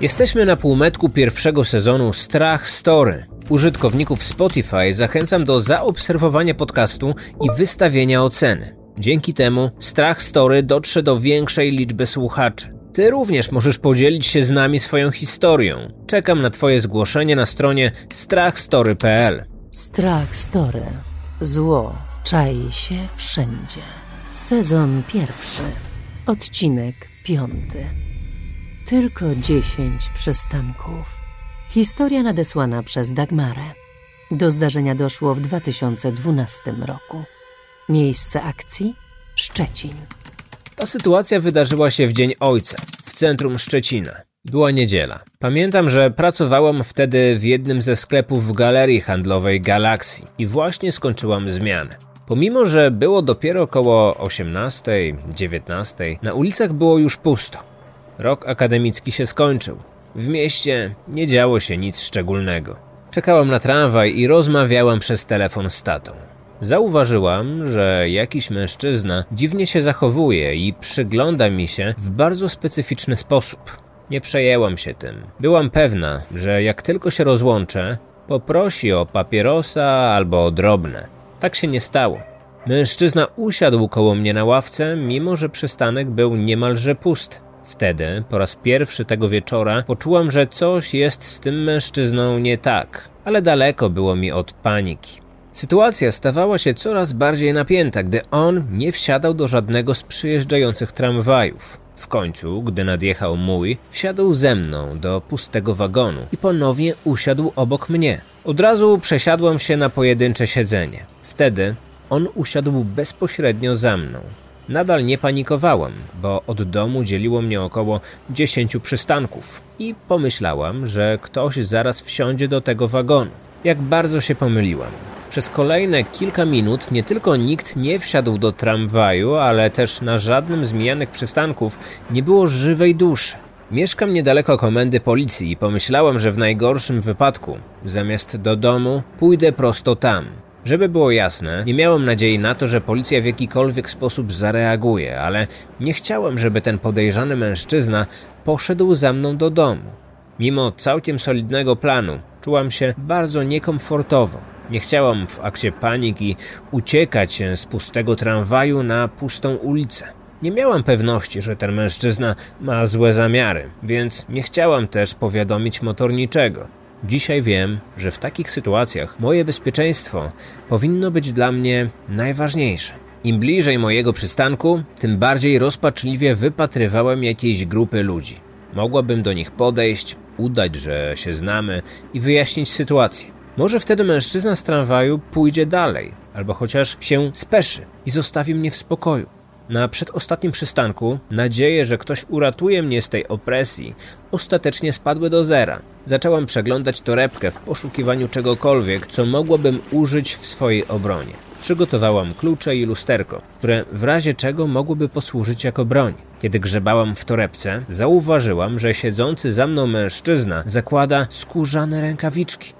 Jesteśmy na półmetku pierwszego sezonu Strach Story. Użytkowników Spotify zachęcam do zaobserwowania podcastu i wystawienia oceny. Dzięki temu Strach Story dotrze do większej liczby słuchaczy. Ty również możesz podzielić się z nami swoją historią. Czekam na Twoje zgłoszenie na stronie strachstory.pl. Strach Story. Zło czai się wszędzie. Sezon pierwszy. Odcinek piąty. Tylko dziesięć przystanków. Historia nadesłana przez Dagmarę. Do zdarzenia doszło w 2012 roku. Miejsce akcji Szczecin. Ta sytuacja wydarzyła się w Dzień Ojca, w centrum Szczecina. Była niedziela. Pamiętam, że pracowałam wtedy w jednym ze sklepów w galerii handlowej Galaxy i właśnie skończyłam zmianę. Pomimo, że było dopiero około 18, 19, na ulicach było już pusto. Rok akademicki się skończył. W mieście nie działo się nic szczególnego. Czekałam na tramwaj i rozmawiałam przez telefon z tatą. Zauważyłam, że jakiś mężczyzna dziwnie się zachowuje i przygląda mi się w bardzo specyficzny sposób. Nie przejęłam się tym. Byłam pewna, że jak tylko się rozłączę, poprosi o papierosa albo o drobne. Tak się nie stało. Mężczyzna usiadł koło mnie na ławce, mimo że przystanek był niemalże pusty. Wtedy, po raz pierwszy tego wieczora, poczułam, że coś jest z tym mężczyzną nie tak, ale daleko było mi od paniki. Sytuacja stawała się coraz bardziej napięta, gdy on nie wsiadał do żadnego z przyjeżdżających tramwajów. W końcu, gdy nadjechał mój, wsiadł ze mną do pustego wagonu i ponownie usiadł obok mnie. Od razu przesiadłam się na pojedyncze siedzenie. Wtedy on usiadł bezpośrednio za mną. Nadal nie panikowałam, bo od domu dzieliło mnie około 10 przystanków i pomyślałam, że ktoś zaraz wsiądzie do tego wagonu. Jak bardzo się pomyliłam. Przez kolejne kilka minut nie tylko nikt nie wsiadł do tramwaju, ale też na żadnym z mijanych przystanków nie było żywej duszy. Mieszkam niedaleko komendy policji i pomyślałam, że w najgorszym wypadku, zamiast do domu, pójdę prosto tam. Żeby było jasne, nie miałam nadziei na to, że policja w jakikolwiek sposób zareaguje, ale nie chciałam, żeby ten podejrzany mężczyzna poszedł za mną do domu. Mimo całkiem solidnego planu, czułam się bardzo niekomfortowo. Nie chciałam w akcie paniki uciekać z pustego tramwaju na pustą ulicę. Nie miałam pewności, że ten mężczyzna ma złe zamiary, więc nie chciałam też powiadomić motorniczego. Dzisiaj wiem, że w takich sytuacjach moje bezpieczeństwo powinno być dla mnie najważniejsze. Im bliżej mojego przystanku, tym bardziej rozpaczliwie wypatrywałem jakiejś grupy ludzi. Mogłabym do nich podejść, udać, że się znamy i wyjaśnić sytuację. Może wtedy mężczyzna z tramwaju pójdzie dalej, albo chociaż się speszy i zostawi mnie w spokoju. Na przedostatnim przystanku nadzieje, że ktoś uratuje mnie z tej opresji, ostatecznie spadły do zera. Zaczęłam przeglądać torebkę w poszukiwaniu czegokolwiek, co mogłabym użyć w swojej obronie. Przygotowałam klucze i lusterko, które w razie czego mogłyby posłużyć jako broń. Kiedy grzebałam w torebce, zauważyłam, że siedzący za mną mężczyzna zakłada skórzane rękawiczki.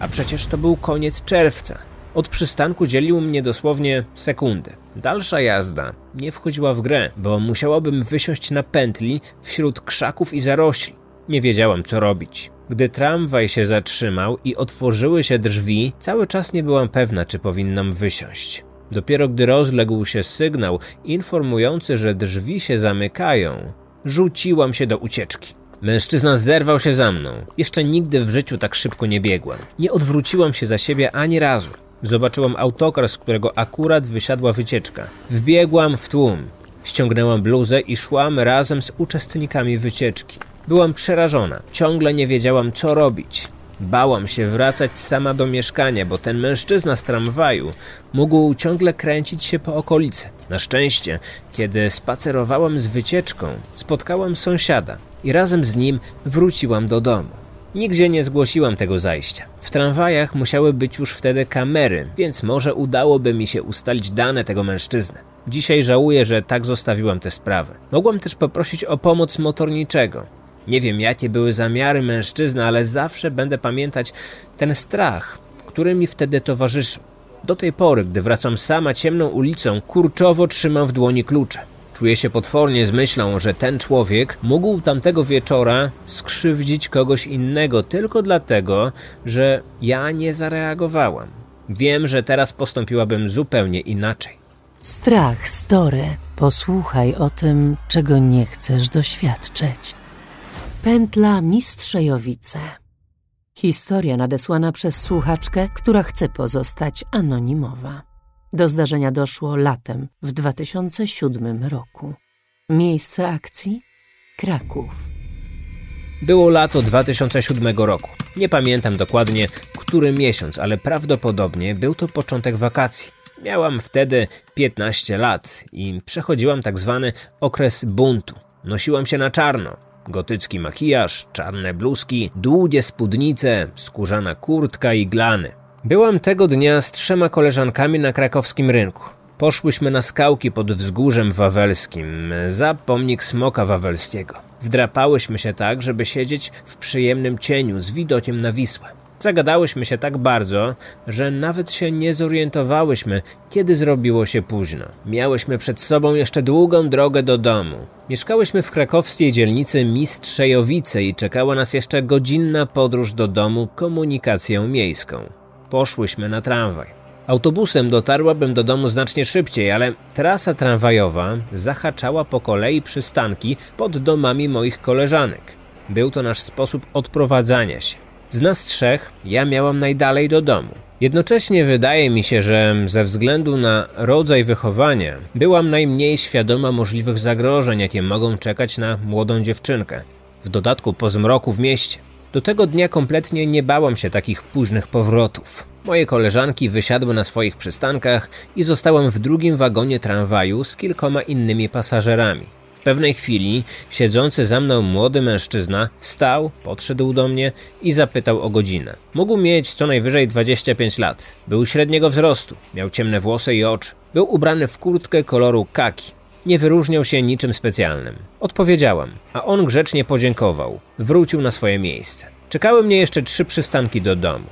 A przecież to był koniec czerwca. Od przystanku dzielił mnie dosłownie sekundy. Dalsza jazda nie wchodziła w grę, bo musiałabym wysiąść na pętli wśród krzaków i zarośli. Nie wiedziałam, co robić. Gdy tramwaj się zatrzymał i otworzyły się drzwi, cały czas nie byłam pewna, czy powinnam wysiąść. Dopiero gdy rozległ się sygnał informujący, że drzwi się zamykają, rzuciłam się do ucieczki. Mężczyzna zerwał się za mną. Jeszcze nigdy w życiu tak szybko nie biegłam. Nie odwróciłam się za siebie ani razu. Zobaczyłam autokar, z którego akurat wysiadła wycieczka. Wbiegłam w tłum. Ściągnęłam bluzę i szłam razem z uczestnikami wycieczki. Byłam przerażona. Ciągle nie wiedziałam, co robić. Bałam się wracać sama do mieszkania, bo ten mężczyzna z tramwaju mógł ciągle kręcić się po okolicy. Na szczęście, kiedy spacerowałam z wycieczką, spotkałam sąsiada i razem z nim wróciłam do domu. Nigdzie nie zgłosiłam tego zajścia. W tramwajach musiały być już wtedy kamery, więc może udałoby mi się ustalić dane tego mężczyzny. Dzisiaj żałuję, że tak zostawiłam tę sprawę. Mogłam też poprosić o pomoc motorniczego. Nie wiem, jakie były zamiary mężczyzny, ale zawsze będę pamiętać ten strach, który mi wtedy towarzyszył. Do tej pory, gdy wracam sama ciemną ulicą, kurczowo trzymam w dłoni klucze. Czuję się potwornie z myślą, że ten człowiek mógł tamtego wieczora skrzywdzić kogoś innego tylko dlatego, że ja nie zareagowałam. Wiem, że teraz postąpiłabym zupełnie inaczej. Strach, story. Posłuchaj o tym, czego nie chcesz doświadczyć. Pętla Mistrzejowice. Historia nadesłana przez słuchaczkę, która chce pozostać anonimowa. Do zdarzenia doszło latem w 2007 roku. Miejsce akcji? Kraków. Było lato 2007 roku. Nie pamiętam dokładnie, który miesiąc, ale prawdopodobnie był to początek wakacji. Miałam wtedy 15 lat i przechodziłam tak zwany okres buntu. Nosiłam się na czarno. Gotycki makijaż, czarne bluzki, długie spódnice, skórzana kurtka i glany. Byłam tego dnia z trzema koleżankami na krakowskim rynku. Poszłyśmy na skałki pod wzgórzem wawelskim, za pomnik smoka wawelskiego. Wdrapałyśmy się tak, żeby siedzieć w przyjemnym cieniu z widokiem na Wisłę. Zagadałyśmy się tak bardzo, że nawet się nie zorientowałyśmy, kiedy zrobiło się późno. Miałyśmy przed sobą jeszcze długą drogę do domu. Mieszkałyśmy w krakowskiej dzielnicy Mistrzejowice i czekała nas jeszcze godzinna podróż do domu komunikacją miejską. Poszłyśmy na tramwaj. Autobusem dotarłabym do domu znacznie szybciej, ale trasa tramwajowa zahaczała po kolei przystanki pod domami moich koleżanek. Był to nasz sposób odprowadzania się. Z nas trzech ja miałam najdalej do domu. Jednocześnie wydaje mi się, że ze względu na rodzaj wychowania byłam najmniej świadoma możliwych zagrożeń, jakie mogą czekać na młodą dziewczynkę. W dodatku po zmroku w mieście. Do tego dnia kompletnie nie bałam się takich późnych powrotów. Moje koleżanki wysiadły na swoich przystankach i zostałam w drugim wagonie tramwaju z kilkoma innymi pasażerami. W pewnej chwili siedzący za mną młody mężczyzna wstał, podszedł do mnie i zapytał o godzinę. Mógł mieć co najwyżej 25 lat. Był średniego wzrostu, miał ciemne włosy i oczy. Był ubrany w kurtkę koloru kaki. Nie wyróżniał się niczym specjalnym. Odpowiedziałam, a on grzecznie podziękował. Wrócił na swoje miejsce. Czekały mnie jeszcze trzy przystanki do domu.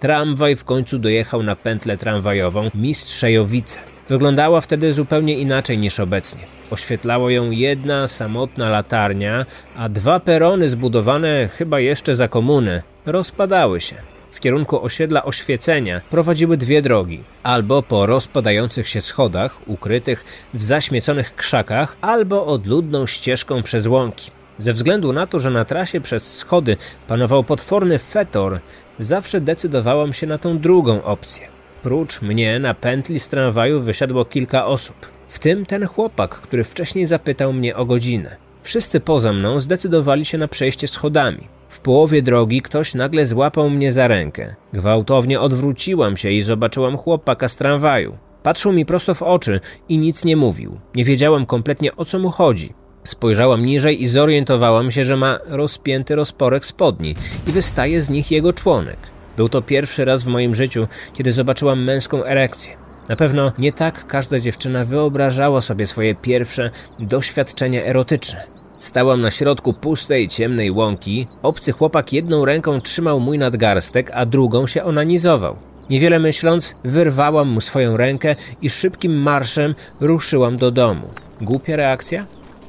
Tramwaj w końcu dojechał na pętlę tramwajową Mistrzejowice. Wyglądała wtedy zupełnie inaczej niż obecnie. Oświetlało ją jedna samotna latarnia, a dwa perony zbudowane chyba jeszcze za komuny rozpadały się. W kierunku osiedla oświecenia prowadziły dwie drogi, albo po rozpadających się schodach ukrytych w zaśmieconych krzakach, albo odludną ścieżką przez łąki. Ze względu na to, że na trasie przez schody panował potworny fetor, zawsze decydowałam się na tą drugą opcję. Prócz mnie na pętli z tramwaju wysiadło kilka osób, w tym ten chłopak, który wcześniej zapytał mnie o godzinę. Wszyscy poza mną zdecydowali się na przejście schodami. Połowie drogi ktoś nagle złapał mnie za rękę. Gwałtownie odwróciłam się i zobaczyłam chłopaka z tramwaju. Patrzył mi prosto w oczy i nic nie mówił. Nie wiedziałam kompletnie o co mu chodzi. Spojrzałam niżej i zorientowałam się, że ma rozpięty rozporek spodni i wystaje z nich jego członek. Był to pierwszy raz w moim życiu, kiedy zobaczyłam męską erekcję. Na pewno nie tak każda dziewczyna wyobrażała sobie swoje pierwsze doświadczenia erotyczne. Stałam na środku pustej, ciemnej łąki. Obcy chłopak jedną ręką trzymał mój nadgarstek, a drugą się onanizował. Niewiele myśląc, wyrwałam mu swoją rękę i szybkim marszem ruszyłam do domu. Głupia reakcja?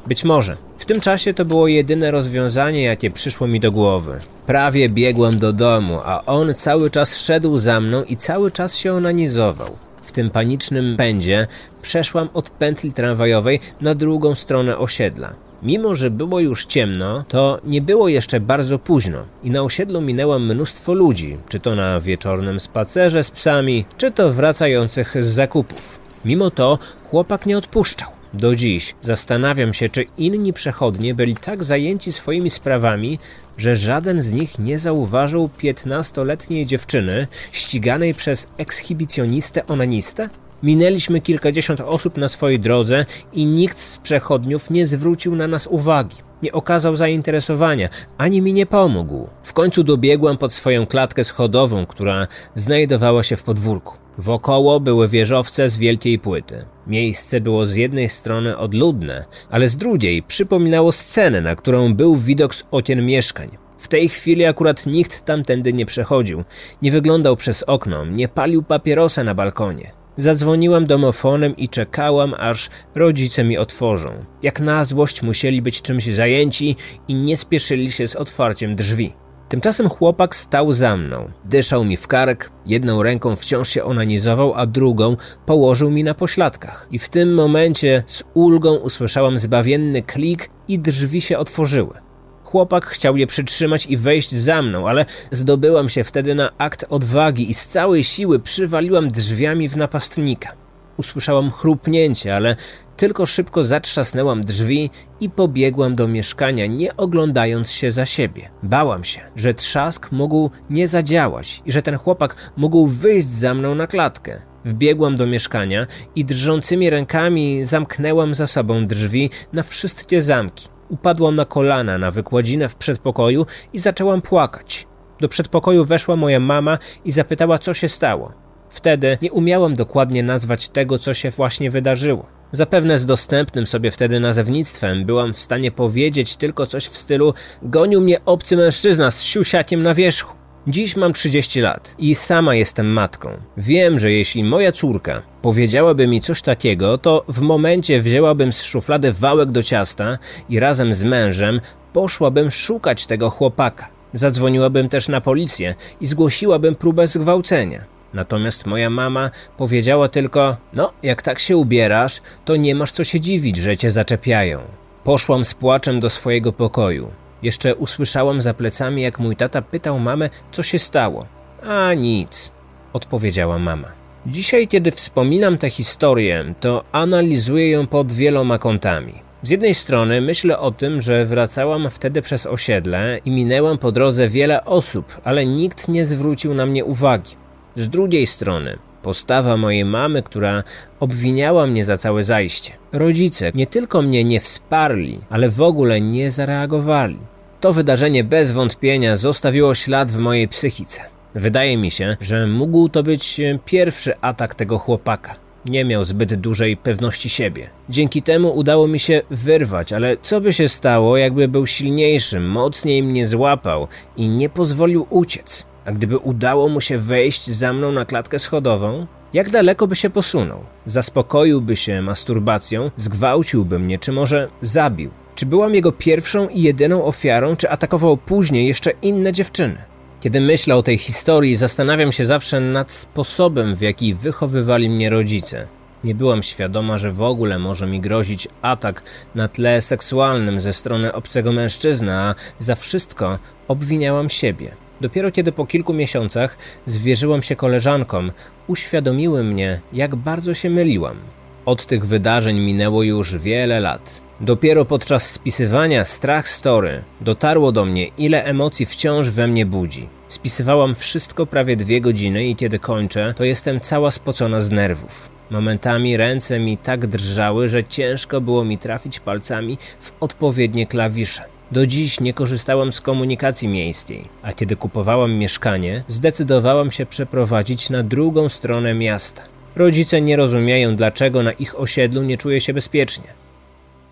Być może. W tym czasie to było jedyne rozwiązanie, jakie przyszło mi do głowy. Prawie biegłam do domu, a on cały czas szedł za mną i cały czas się onanizował. W tym panicznym pędzie przeszłam od pętli tramwajowej na drugą stronę osiedla. Mimo, że było już ciemno, to nie było jeszcze bardzo późno i na osiedlu minęłam mnóstwo ludzi, czy to na wieczornym spacerze z psami, czy to wracających z zakupów. Mimo to chłopak nie odpuszczał. Do dziś zastanawiam się, czy inni przechodnie byli tak zajęci swoimi sprawami, że żaden z nich nie zauważył piętnastoletniej dziewczyny ściganej przez ekshibicjonistę onanistę? Minęliśmy kilkadziesiąt osób na swojej drodze i nikt z przechodniów nie zwrócił na nas uwagi. Nie okazał zainteresowania, ani mi nie pomógł. W końcu dobiegłam pod swoją klatkę schodową, która znajdowała się w podwórku. Wokoło były wieżowce z wielkiej płyty. Miejsce było z jednej strony odludne, ale z drugiej przypominało scenę, na którą był widok z okien mieszkań. W tej chwili akurat nikt tamtędy nie przechodził, nie wyglądał przez okno, nie palił papierosa na balkonie. Zadzwoniłam domofonem i czekałam, aż rodzice mi otworzą. Jak na złość musieli być czymś zajęci i nie spieszyli się z otwarciem drzwi. Tymczasem chłopak stał za mną, dyszał mi w kark, jedną ręką wciąż się onanizował, a drugą położył mi na pośladkach. I w tym momencie z ulgą usłyszałam zbawienny klik i drzwi się otworzyły. Chłopak chciał je przytrzymać i wejść za mną, ale zdobyłam się wtedy na akt odwagi i z całej siły przywaliłam drzwiami w napastnika. Usłyszałam chrupnięcie, ale tylko szybko zatrzasnęłam drzwi i pobiegłam do mieszkania, nie oglądając się za siebie. Bałam się, że trzask mógł nie zadziałać i że ten chłopak mógł wyjść za mną na klatkę. Wbiegłam do mieszkania i drżącymi rękami zamknęłam za sobą drzwi na wszystkie zamki. Upadłam na kolana na wykładzinę w przedpokoju i zaczęłam płakać. Do przedpokoju weszła moja mama i zapytała, co się stało. Wtedy nie umiałam dokładnie nazwać tego, co się właśnie wydarzyło. Zapewne z dostępnym sobie wtedy nazewnictwem byłam w stanie powiedzieć tylko coś w stylu gonił mnie obcy mężczyzna z siusiakiem na wierzchu. Dziś mam 30 lat i sama jestem matką. Wiem, że jeśli moja córka powiedziałaby mi coś takiego, to w momencie wzięłabym z szuflady wałek do ciasta i razem z mężem poszłabym szukać tego chłopaka. Zadzwoniłabym też na policję i zgłosiłabym próbę zgwałcenia. Natomiast moja mama powiedziała tylko: No, jak tak się ubierasz, to nie masz co się dziwić, że cię zaczepiają. Poszłam z płaczem do swojego pokoju. Jeszcze usłyszałam za plecami, jak mój tata pytał mamę, co się stało. A nic, odpowiedziała mama. Dzisiaj, kiedy wspominam tę historię, to analizuję ją pod wieloma kątami. Z jednej strony myślę o tym, że wracałam wtedy przez osiedle i minęłam po drodze wiele osób, ale nikt nie zwrócił na mnie uwagi. Z drugiej strony, postawa mojej mamy, która obwiniała mnie za całe zajście. Rodzice nie tylko mnie nie wsparli, ale w ogóle nie zareagowali. To wydarzenie bez wątpienia zostawiło ślad w mojej psychice. Wydaje mi się, że mógł to być pierwszy atak tego chłopaka. Nie miał zbyt dużej pewności siebie. Dzięki temu udało mi się wyrwać, ale co by się stało, jakby był silniejszy, mocniej mnie złapał i nie pozwolił uciec? A gdyby udało mu się wejść za mną na klatkę schodową, jak daleko by się posunął? Zaspokoiłby się masturbacją, zgwałciłby mnie, czy może zabił? Czy byłam jego pierwszą i jedyną ofiarą, czy atakował później jeszcze inne dziewczyny? Kiedy myślę o tej historii, zastanawiam się zawsze nad sposobem, w jaki wychowywali mnie rodzice. Nie byłam świadoma, że w ogóle może mi grozić atak na tle seksualnym ze strony obcego mężczyzny, a za wszystko obwiniałam siebie. Dopiero kiedy po kilku miesiącach zwierzyłam się koleżankom, uświadomiły mnie, jak bardzo się myliłam. Od tych wydarzeń minęło już wiele lat. Dopiero podczas spisywania Strach Story dotarło do mnie, ile emocji wciąż we mnie budzi. Spisywałam wszystko prawie dwie godziny i kiedy kończę, to jestem cała spocona z nerwów. Momentami ręce mi tak drżały, że ciężko było mi trafić palcami w odpowiednie klawisze. Do dziś nie korzystałam z komunikacji miejskiej, a kiedy kupowałam mieszkanie, zdecydowałam się przeprowadzić na drugą stronę miasta. Rodzice nie rozumieją, dlaczego na ich osiedlu nie czuję się bezpiecznie.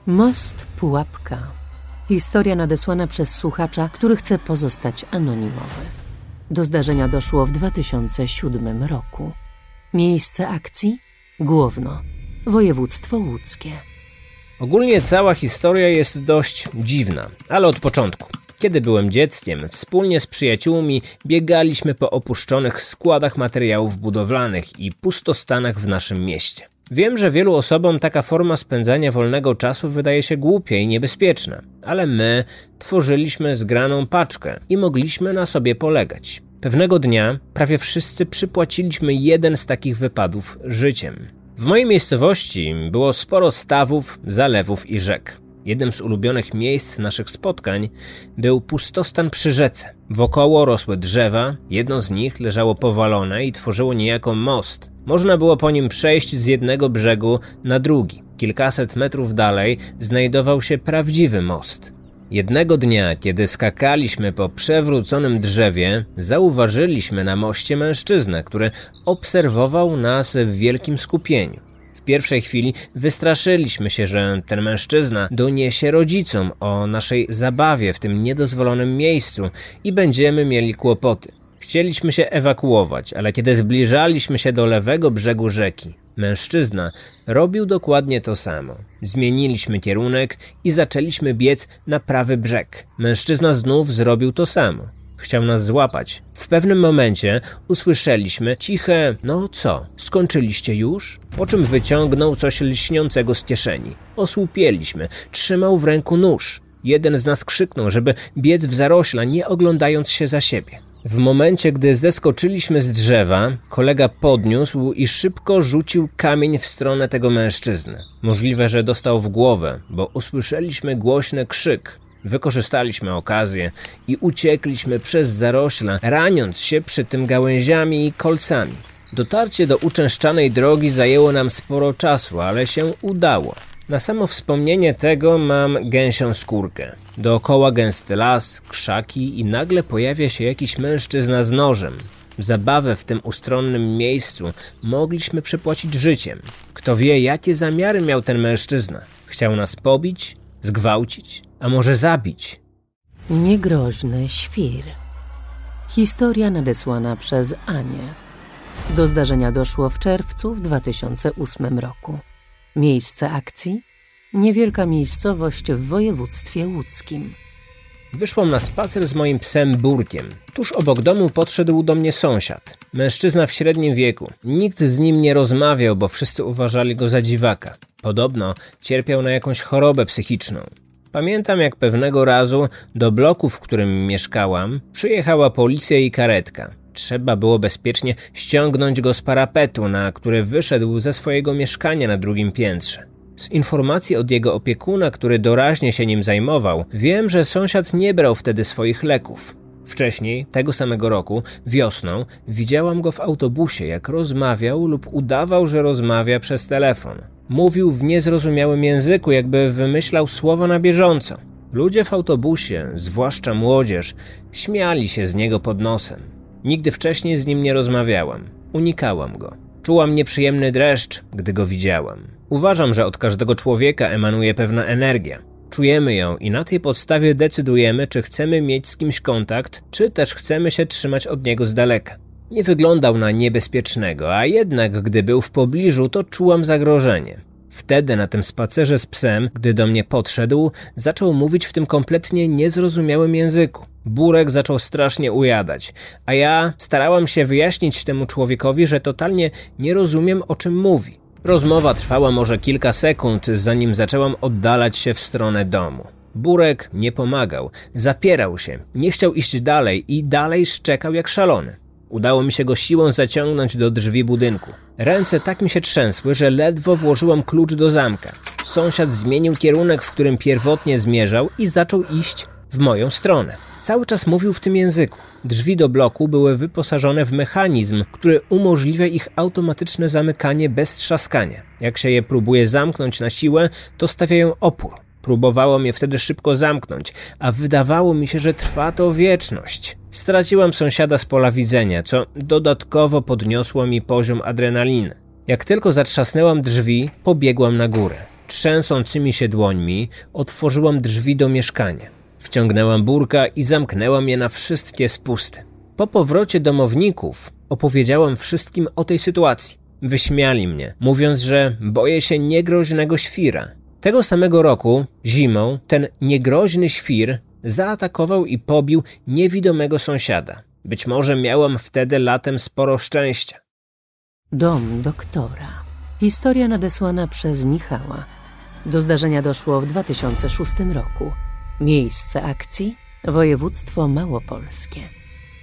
Most Pułapka. Historia nadesłana przez słuchacza, który chce pozostać anonimowy. Do zdarzenia doszło w 2007 roku. Miejsce akcji? Główno. Województwo łódzkie. Ogólnie cała historia jest dość dziwna, ale od początku. Kiedy byłem dzieckiem, wspólnie z przyjaciółmi biegaliśmy po opuszczonych składach materiałów budowlanych i pustostanach w naszym mieście. Wiem, że wielu osobom taka forma spędzania wolnego czasu wydaje się głupia i niebezpieczna, ale my tworzyliśmy zgraną paczkę i mogliśmy na sobie polegać. Pewnego dnia prawie wszyscy przypłaciliśmy jeden z takich wypadów życiem. W mojej miejscowości było sporo stawów, zalewów i rzek. Jednym z ulubionych miejsc naszych spotkań był pustostan przy rzece. Wokoło rosły drzewa, jedno z nich leżało powalone i tworzyło niejako most. Można było po nim przejść z jednego brzegu na drugi. Kilkaset metrów dalej znajdował się prawdziwy most. Jednego dnia, kiedy skakaliśmy po przewróconym drzewie, zauważyliśmy na moście mężczyznę, który obserwował nas w wielkim skupieniu. W pierwszej chwili wystraszyliśmy się, że ten mężczyzna doniesie rodzicom o naszej zabawie w tym niedozwolonym miejscu i będziemy mieli kłopoty. Chcieliśmy się ewakuować, ale kiedy zbliżaliśmy się do lewego brzegu rzeki, mężczyzna robił dokładnie to samo. Zmieniliśmy kierunek i zaczęliśmy biec na prawy brzeg. Mężczyzna znów zrobił to samo. Chciał nas złapać. W pewnym momencie usłyszeliśmy ciche: No co, skończyliście już? Po czym wyciągnął coś lśniącego z kieszeni. Osłupieliśmy. Trzymał w ręku nóż. Jeden z nas krzyknął, żeby biec w zarośla, nie oglądając się za siebie. W momencie, gdy zeskoczyliśmy z drzewa, kolega podniósł i szybko rzucił kamień w stronę tego mężczyzny. Możliwe, że dostał w głowę, bo usłyszeliśmy głośny krzyk. Wykorzystaliśmy okazję i uciekliśmy przez zarośla, raniąc się przy tym gałęziami i kolcami. Dotarcie do uczęszczanej drogi zajęło nam sporo czasu, ale się udało. Na samo wspomnienie tego mam gęsią skórkę. Dookoła gęsty las, krzaki i nagle pojawia się jakiś mężczyzna z nożem. Zabawę w tym ustronnym miejscu mogliśmy przepłacić życiem. Kto wie, jakie zamiary miał ten mężczyzna. Chciał nas pobić, zgwałcić, a może zabić. Niegroźny świr. Historia nadesłana przez Anię. Do zdarzenia doszło w czerwcu w 2008 roku. Miejsce akcji? Niewielka miejscowość w województwie łódzkim. Wyszłam na spacer z moim psem Burkiem. Tuż obok domu podszedł do mnie sąsiad. Mężczyzna w średnim wieku. Nikt z nim nie rozmawiał, bo wszyscy uważali go za dziwaka. Podobno cierpiał na jakąś chorobę psychiczną. Pamiętam, jak pewnego razu do bloku, w którym mieszkałam, przyjechała policja i karetka. Trzeba było bezpiecznie ściągnąć go z parapetu, na który wyszedł ze swojego mieszkania na drugim piętrze. Z informacji od jego opiekuna, który doraźnie się nim zajmował, wiem, że sąsiad nie brał wtedy swoich leków. Wcześniej, tego samego roku, wiosną, widziałam go w autobusie, jak rozmawiał lub udawał, że rozmawia przez telefon. Mówił w niezrozumiałym języku, jakby wymyślał słowa na bieżąco. Ludzie w autobusie, zwłaszcza młodzież, śmiali się z niego pod nosem. Nigdy wcześniej z nim nie rozmawiałam. Unikałam go. Czułam nieprzyjemny dreszcz, gdy go widziałam. Uważam, że od każdego człowieka emanuje pewna energia. Czujemy ją i na tej podstawie decydujemy, czy chcemy mieć z kimś kontakt, czy też chcemy się trzymać od niego z daleka. Nie wyglądał na niebezpiecznego, a jednak gdy był w pobliżu, to czułam zagrożenie. Wtedy na tym spacerze z psem, gdy do mnie podszedł, zaczął mówić w tym kompletnie niezrozumiałym języku. Burek zaczął strasznie ujadać, a ja starałam się wyjaśnić temu człowiekowi, że totalnie nie rozumiem o czym mówi. Rozmowa trwała może kilka sekund, zanim zaczęłam oddalać się w stronę domu. Burek nie pomagał, zapierał się, nie chciał iść dalej i dalej szczekał jak szalony. Udało mi się go siłą zaciągnąć do drzwi budynku. Ręce tak mi się trzęsły, że ledwo włożyłam klucz do zamka. Sąsiad zmienił kierunek, w którym pierwotnie zmierzał i zaczął iść w moją stronę. Cały czas mówił w tym języku. Drzwi do bloku były wyposażone w mechanizm, który umożliwia ich automatyczne zamykanie bez trzaskania. Jak się je próbuje zamknąć na siłę, to stawiają opór. Próbowało mnie wtedy szybko zamknąć, a wydawało mi się, że trwa to wieczność. Straciłam sąsiada z pola widzenia, co dodatkowo podniosło mi poziom adrenaliny. Jak tylko zatrzasnęłam drzwi, pobiegłam na górę. Trzęsącymi się dłońmi otworzyłam drzwi do mieszkania. Wciągnęłam burka i zamknęłam je na wszystkie spusty. Po powrocie domowników opowiedziałam wszystkim o tej sytuacji. Wyśmiali mnie, mówiąc, że boję się niegroźnego świra. Tego samego roku, zimą, ten niegroźny świr zaatakował i pobił niewidomego sąsiada. Być może miałam wtedy latem sporo szczęścia. Dom doktora. Historia nadesłana przez Michała. Do zdarzenia doszło w 2006 roku. Miejsce akcji województwo małopolskie.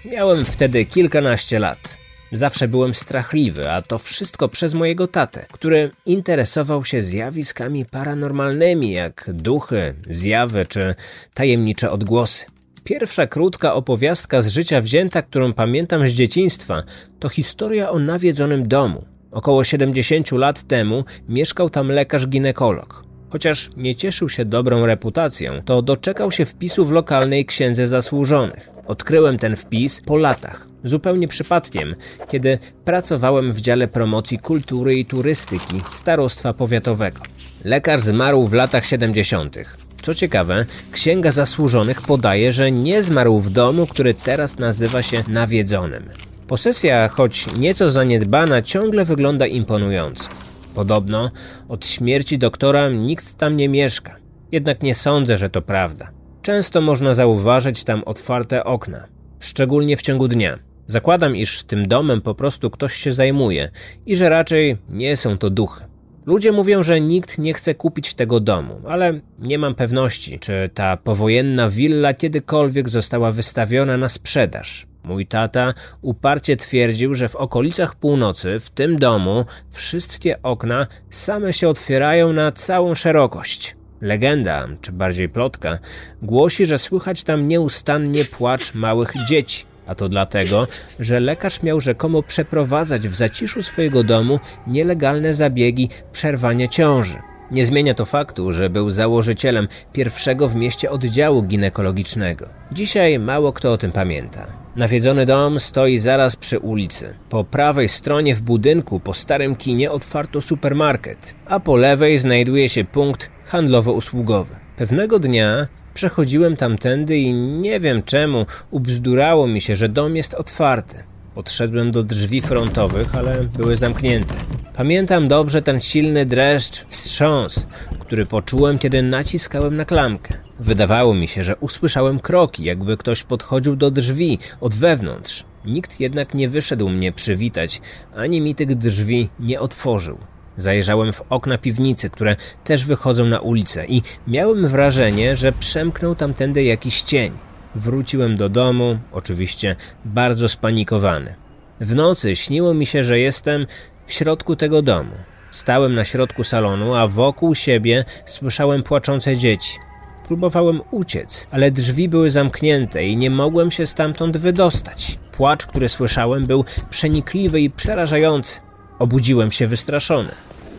Miałem wtedy kilkanaście lat. Zawsze byłem strachliwy, a to wszystko przez mojego tatę, który interesował się zjawiskami paranormalnymi, jak duchy, zjawy czy tajemnicze odgłosy. Pierwsza krótka opowiastka z życia wzięta, którą pamiętam z dzieciństwa, to historia o nawiedzonym domu. Około 70 lat temu mieszkał tam lekarz ginekolog. Chociaż nie cieszył się dobrą reputacją, to doczekał się wpisu w lokalnej księdze zasłużonych. Odkryłem ten wpis po latach, zupełnie przypadkiem, kiedy pracowałem w dziale promocji kultury i turystyki starostwa powiatowego. Lekarz zmarł w latach 70. Co ciekawe, Księga Zasłużonych podaje, że nie zmarł w domu, który teraz nazywa się nawiedzonym. Posesja, choć nieco zaniedbana, ciągle wygląda imponująco. Podobno od śmierci doktora nikt tam nie mieszka. Jednak nie sądzę, że to prawda. Często można zauważyć tam otwarte okna, szczególnie w ciągu dnia. Zakładam, iż tym domem po prostu ktoś się zajmuje i że raczej nie są to duchy. Ludzie mówią, że nikt nie chce kupić tego domu, ale nie mam pewności, czy ta powojenna willa kiedykolwiek została wystawiona na sprzedaż. Mój tata uparcie twierdził, że w okolicach północy, w tym domu, wszystkie okna same się otwierają na całą szerokość. Legenda, czy bardziej plotka, głosi, że słychać tam nieustannie płacz małych dzieci. A to dlatego, że lekarz miał rzekomo przeprowadzać w zaciszu swojego domu nielegalne zabiegi przerwania ciąży. Nie zmienia to faktu, że był założycielem pierwszego w mieście oddziału ginekologicznego. Dzisiaj mało kto o tym pamięta. Nawiedzony dom stoi zaraz przy ulicy. Po prawej stronie w budynku po starym kinie otwarto supermarket, a po lewej znajduje się punkt handlowo-usługowy. Pewnego dnia Przechodziłem tamtędy i nie wiem czemu ubzdurało mi się, że dom jest otwarty. Podszedłem do drzwi frontowych, ale były zamknięte. Pamiętam dobrze ten silny dreszcz, wstrząs, który poczułem, kiedy naciskałem na klamkę. Wydawało mi się, że usłyszałem kroki, jakby ktoś podchodził do drzwi od wewnątrz. Nikt jednak nie wyszedł mnie przywitać, ani mi tych drzwi nie otworzył. Zajrzałem w okna piwnicy, które też wychodzą na ulicę i miałem wrażenie, że przemknął tamtędy jakiś cień. Wróciłem do domu, oczywiście bardzo spanikowany. W nocy śniło mi się, że jestem w środku tego domu. Stałem na środku salonu, a wokół siebie słyszałem płaczące dzieci. Próbowałem uciec, ale drzwi były zamknięte i nie mogłem się stamtąd wydostać. Płacz, który słyszałem, był przenikliwy i przerażający. Obudziłem się wystraszony.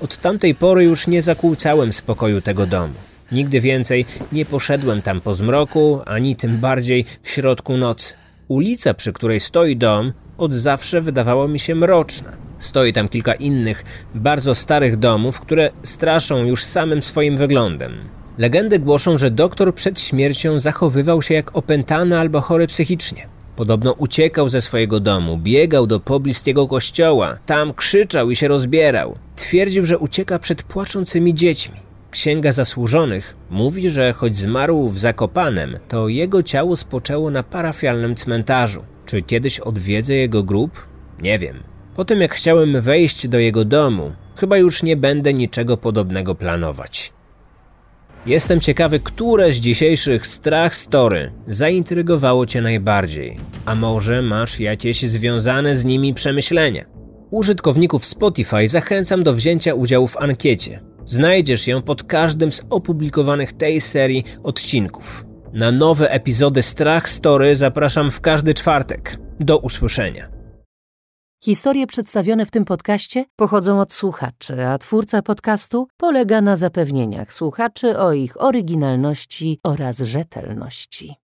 Od tamtej pory już nie zakłócałem spokoju tego domu. Nigdy więcej nie poszedłem tam po zmroku, ani tym bardziej w środku nocy. Ulica, przy której stoi dom, od zawsze wydawała mi się mroczna. Stoi tam kilka innych, bardzo starych domów, które straszą już samym swoim wyglądem. Legendy głoszą, że doktor przed śmiercią zachowywał się jak opętany albo chory psychicznie. Podobno uciekał ze swojego domu, biegał do pobliskiego kościoła, tam krzyczał i się rozbierał. Twierdził, że ucieka przed płaczącymi dziećmi. Księga Zasłużonych mówi, że choć zmarł w Zakopanem, to jego ciało spoczęło na parafialnym cmentarzu. Czy kiedyś odwiedzę jego grób? Nie wiem. Po tym jak chciałem wejść do jego domu, chyba już nie będę niczego podobnego planować. Jestem ciekawy, które z dzisiejszych strach story zaintrygowało Cię najbardziej, a może masz jakieś związane z nimi przemyślenia. Użytkowników Spotify zachęcam do wzięcia udziału w ankiecie. Znajdziesz ją pod każdym z opublikowanych tej serii odcinków. Na nowe epizody Strach Story zapraszam w każdy czwartek. Do usłyszenia. Historie przedstawione w tym podcaście pochodzą od słuchaczy, a twórca podcastu polega na zapewnieniach słuchaczy o ich oryginalności oraz rzetelności.